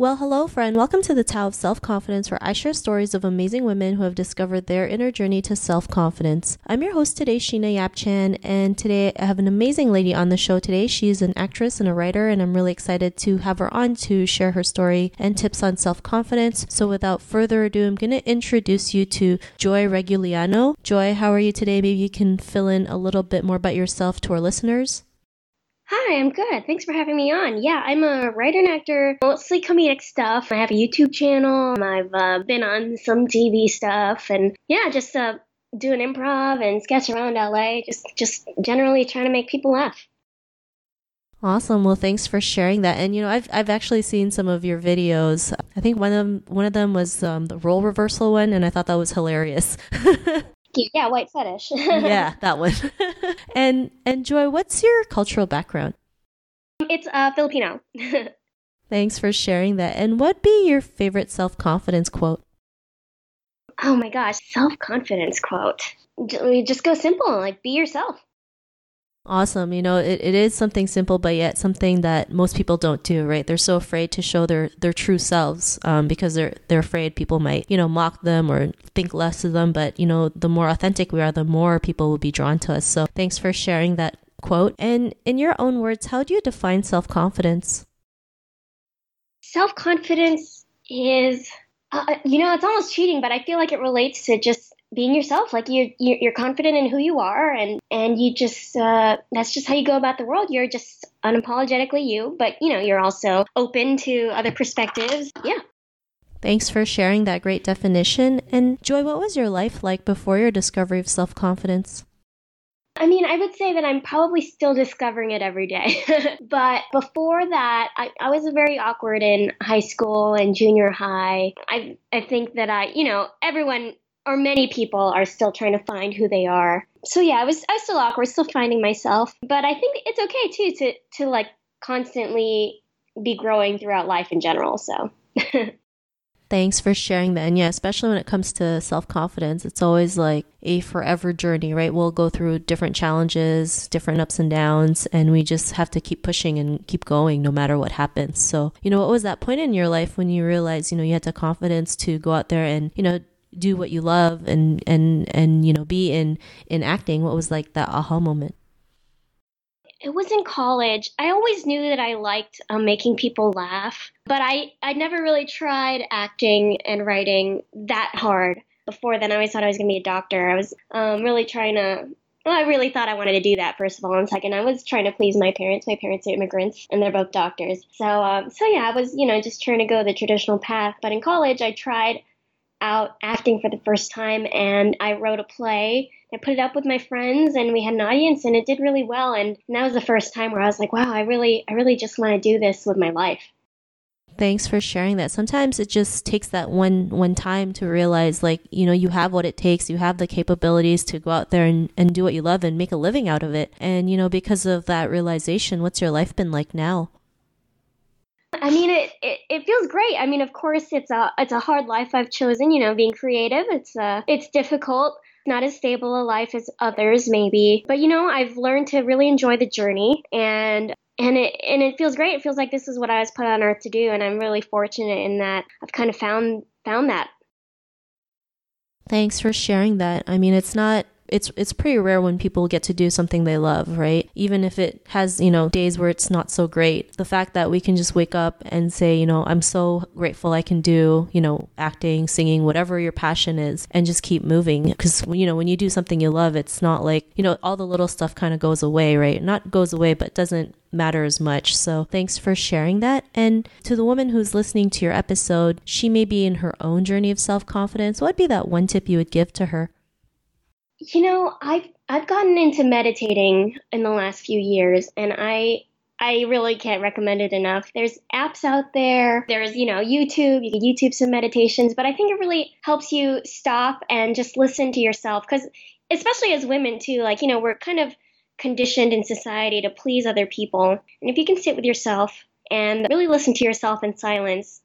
Well, hello, friend. Welcome to the Tao of Self Confidence, where I share stories of amazing women who have discovered their inner journey to self confidence. I'm your host today, Sheena Yap Chan, and today I have an amazing lady on the show today. She is an actress and a writer, and I'm really excited to have her on to share her story and tips on self confidence. So, without further ado, I'm going to introduce you to Joy Regullano. Joy, how are you today? Maybe you can fill in a little bit more about yourself to our listeners. Hi, I'm good. Thanks for having me on. Yeah, I'm a writer and actor, mostly comedic stuff. I have a YouTube channel. I've uh, been on some TV stuff, and yeah, just uh, doing improv and sketch around LA. Just, just generally trying to make people laugh. Awesome. Well, thanks for sharing that. And you know, I've I've actually seen some of your videos. I think one of them one of them was um, the role reversal one, and I thought that was hilarious. Yeah, white fetish. yeah, that one. and and Joy, what's your cultural background? It's uh, Filipino. Thanks for sharing that. And what be your favorite self confidence quote? Oh my gosh, self confidence quote. Just go simple, like be yourself. Awesome. You know, it, it is something simple, but yet something that most people don't do, right? They're so afraid to show their, their true selves um, because they're, they're afraid people might, you know, mock them or think less of them. But, you know, the more authentic we are, the more people will be drawn to us. So thanks for sharing that quote. And in your own words, how do you define self confidence? Self confidence is, uh, you know, it's almost cheating, but I feel like it relates to just being yourself like you're you're confident in who you are and and you just uh, that's just how you go about the world you're just unapologetically you but you know you're also open to other perspectives yeah Thanks for sharing that great definition. And Joy, what was your life like before your discovery of self confidence? I mean, I would say that I'm probably still discovering it every day. but before that, I, I, was very awkward in high school and junior high. I I think that I, you know, everyone or many people are still trying to find who they are. So yeah, I was I was still awkward, still finding myself. But I think it's okay too to to like constantly be growing throughout life in general. So Thanks for sharing that. And yeah, especially when it comes to self confidence, it's always like a forever journey, right? We'll go through different challenges, different ups and downs, and we just have to keep pushing and keep going no matter what happens. So, you know, what was that point in your life when you realized, you know, you had the confidence to go out there and, you know, do what you love and and and you know be in in acting what was like that aha moment it was in college i always knew that i liked um, making people laugh but i i never really tried acting and writing that hard before then i always thought i was going to be a doctor i was um, really trying to well, I really thought I wanted to do that first of all, and second, I was trying to please my parents. My parents are immigrants, and they're both doctors. So, um, so yeah, I was, you know, just trying to go the traditional path. But in college, I tried out acting for the first time and I wrote a play. I put it up with my friends and we had an audience and it did really well and that was the first time where I was like, wow, I really I really just want to do this with my life. Thanks for sharing that. Sometimes it just takes that one one time to realize like, you know, you have what it takes, you have the capabilities to go out there and, and do what you love and make a living out of it. And, you know, because of that realization, what's your life been like now? I mean, it, it, it feels great. I mean, of course, it's a it's a hard life I've chosen. You know, being creative. It's uh, it's difficult. Not as stable a life as others, maybe. But you know, I've learned to really enjoy the journey, and and it and it feels great. It feels like this is what I was put on earth to do, and I'm really fortunate in that I've kind of found found that. Thanks for sharing that. I mean, it's not it's it's pretty rare when people get to do something they love, right? Even if it has, you know, days where it's not so great. The fact that we can just wake up and say, you know, I'm so grateful I can do, you know, acting, singing, whatever your passion is and just keep moving cuz you know, when you do something you love, it's not like, you know, all the little stuff kind of goes away, right? Not goes away, but doesn't matter as much. So thanks for sharing that. And to the woman who's listening to your episode, she may be in her own journey of self confidence. What would be that one tip you would give to her? You know, I've I've gotten into meditating in the last few years, and I I really can't recommend it enough. There's apps out there. There's, you know, YouTube. You can YouTube some meditations, but I think it really helps you stop and just listen to yourself because especially as women too, like, you know, we're kind of conditioned in society to please other people. And if you can sit with yourself and really listen to yourself in silence,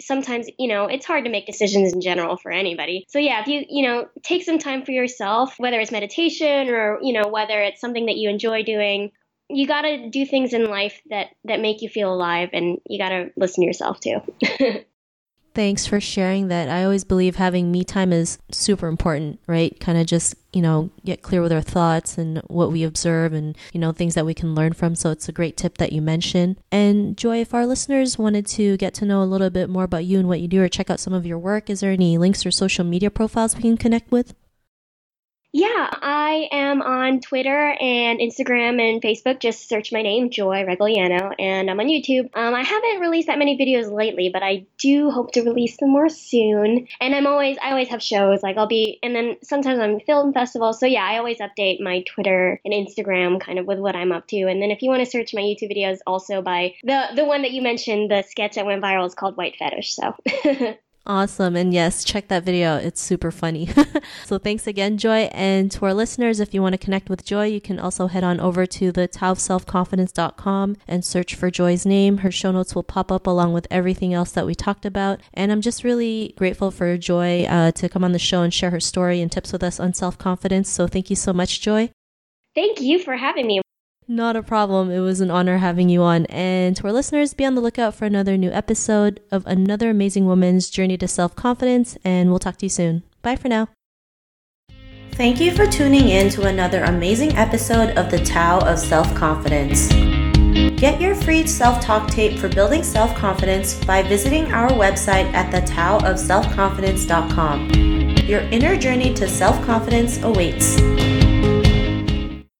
sometimes you know it's hard to make decisions in general for anybody. So yeah if you you know take some time for yourself whether it's meditation or you know whether it's something that you enjoy doing you got to do things in life that that make you feel alive and you got to listen to yourself too Thanks for sharing that. I always believe having me time is super important, right? Kind of just, you know, get clear with our thoughts and what we observe and, you know, things that we can learn from. So it's a great tip that you mentioned. And Joy, if our listeners wanted to get to know a little bit more about you and what you do or check out some of your work, is there any links or social media profiles we can connect with? Yeah, I am on Twitter and Instagram and Facebook. Just search my name, Joy Regullano, and I'm on YouTube. Um, I haven't released that many videos lately, but I do hope to release some more soon. And I'm always, I always have shows. Like I'll be, and then sometimes I'm film festivals. So yeah, I always update my Twitter and Instagram kind of with what I'm up to. And then if you want to search my YouTube videos, also by the the one that you mentioned, the sketch that went viral is called White Fetish. So. Awesome. And yes, check that video. It's super funny. so thanks again, Joy. And to our listeners, if you want to connect with Joy, you can also head on over to the taoofselfconfidence.com and search for Joy's name. Her show notes will pop up along with everything else that we talked about. And I'm just really grateful for Joy uh, to come on the show and share her story and tips with us on self confidence. So thank you so much, Joy. Thank you for having me. Not a problem. It was an honor having you on. And to our listeners, be on the lookout for another new episode of another amazing woman's journey to self confidence. And we'll talk to you soon. Bye for now. Thank you for tuning in to another amazing episode of the Tao of Self Confidence. Get your free self talk tape for building self confidence by visiting our website at thetaoofselfconfidence.com. Your inner journey to self confidence awaits.